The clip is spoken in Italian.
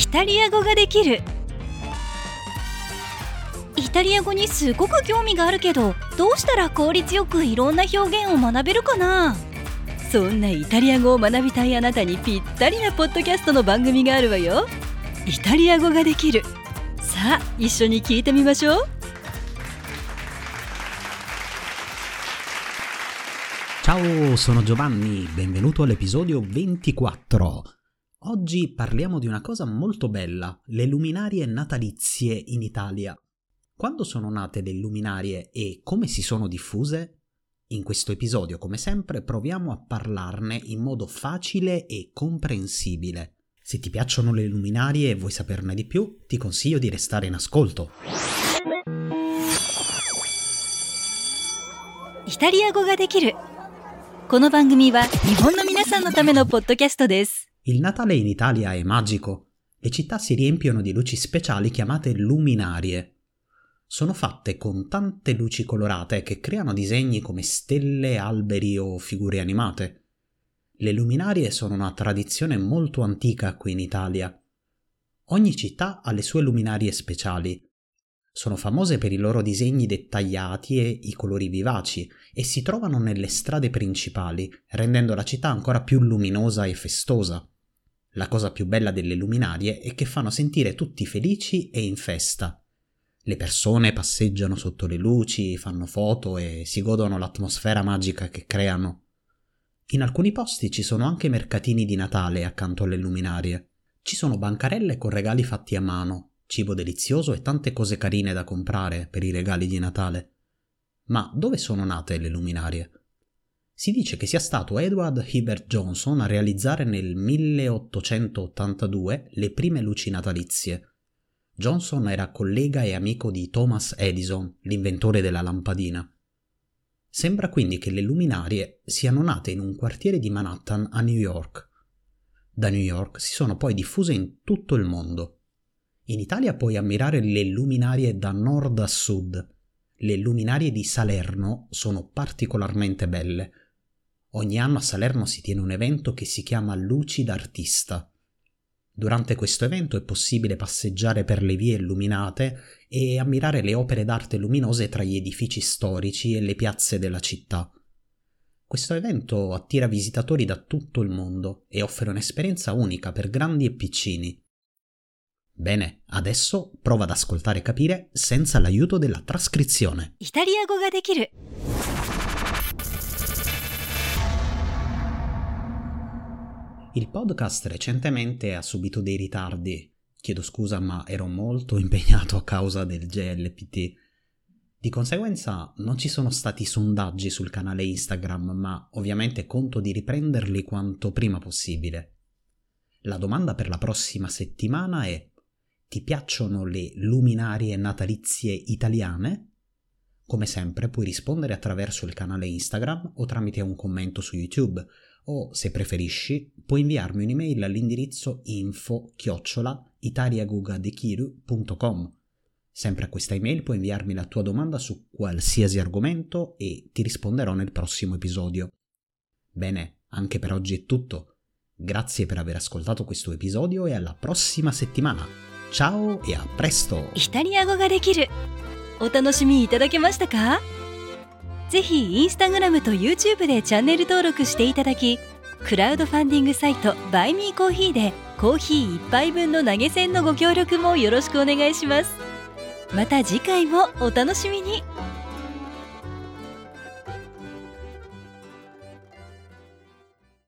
イタリア語ができる。イタリア語にすごく興味があるけどどうしたら効率よくいろんな表現を学べるかな？そんなイタリア語を学びたいあなたにぴったりなポッドキャストの番組があるわよ。イタリア語ができる。さあ一緒に聞いてみましょう。Ciao, sono Giovanni, benvenuto all'episodio 24. Oggi parliamo di una cosa molto bella, le luminarie natalizie in Italia. Quando sono nate le luminarie e come si sono diffuse? In questo episodio, come sempre, proviamo a parlarne in modo facile e comprensibile. Se ti piacciono le luminarie e vuoi saperne di più, ti consiglio di restare in ascolto. イタリア語ができるこの番組は日本の皆さんのためのポッドキャストです Il Natale in Italia è magico. Le città si riempiono di luci speciali chiamate luminarie. Sono fatte con tante luci colorate che creano disegni come stelle, alberi o figure animate. Le luminarie sono una tradizione molto antica qui in Italia. Ogni città ha le sue luminarie speciali. Sono famose per i loro disegni dettagliati e i colori vivaci e si trovano nelle strade principali, rendendo la città ancora più luminosa e festosa. La cosa più bella delle luminarie è che fanno sentire tutti felici e in festa. Le persone passeggiano sotto le luci, fanno foto e si godono l'atmosfera magica che creano. In alcuni posti ci sono anche mercatini di Natale accanto alle luminarie. Ci sono bancarelle con regali fatti a mano, cibo delizioso e tante cose carine da comprare per i regali di Natale. Ma dove sono nate le luminarie? Si dice che sia stato Edward Hibbert Johnson a realizzare nel 1882 le prime luci natalizie. Johnson era collega e amico di Thomas Edison, l'inventore della lampadina. Sembra quindi che le luminarie siano nate in un quartiere di Manhattan a New York. Da New York si sono poi diffuse in tutto il mondo. In Italia puoi ammirare le luminarie da nord a sud. Le luminarie di Salerno sono particolarmente belle. Ogni anno a Salerno si tiene un evento che si chiama Luci d'Artista. Durante questo evento è possibile passeggiare per le vie illuminate e ammirare le opere d'arte luminose tra gli edifici storici e le piazze della città. Questo evento attira visitatori da tutto il mondo e offre un'esperienza unica per grandi e piccini. Bene, adesso prova ad ascoltare e capire senza l'aiuto della trascrizione. イタリア語ができる Il podcast recentemente ha subito dei ritardi. Chiedo scusa, ma ero molto impegnato a causa del GLPT. Di conseguenza non ci sono stati sondaggi sul canale Instagram, ma ovviamente conto di riprenderli quanto prima possibile. La domanda per la prossima settimana è: ti piacciono le luminarie natalizie italiane? Come sempre puoi rispondere attraverso il canale Instagram o tramite un commento su YouTube o, se preferisci, puoi inviarmi un'email all'indirizzo info italiagugadekiru.com. Sempre a questa email puoi inviarmi la tua domanda su qualsiasi argomento e ti risponderò nel prossimo episodio. Bene, anche per oggi è tutto. Grazie per aver ascoltato questo episodio e alla prossima settimana. Ciao e a presto! お楽しみいただけましたか？ぜひインスタグラムと YouTube でチャンネル登録していただきクラウドファンディングサイトバイミーコーヒーでコーヒー1杯分の投げ銭のご協力もよろしくお願いします。また次回もお楽しみに。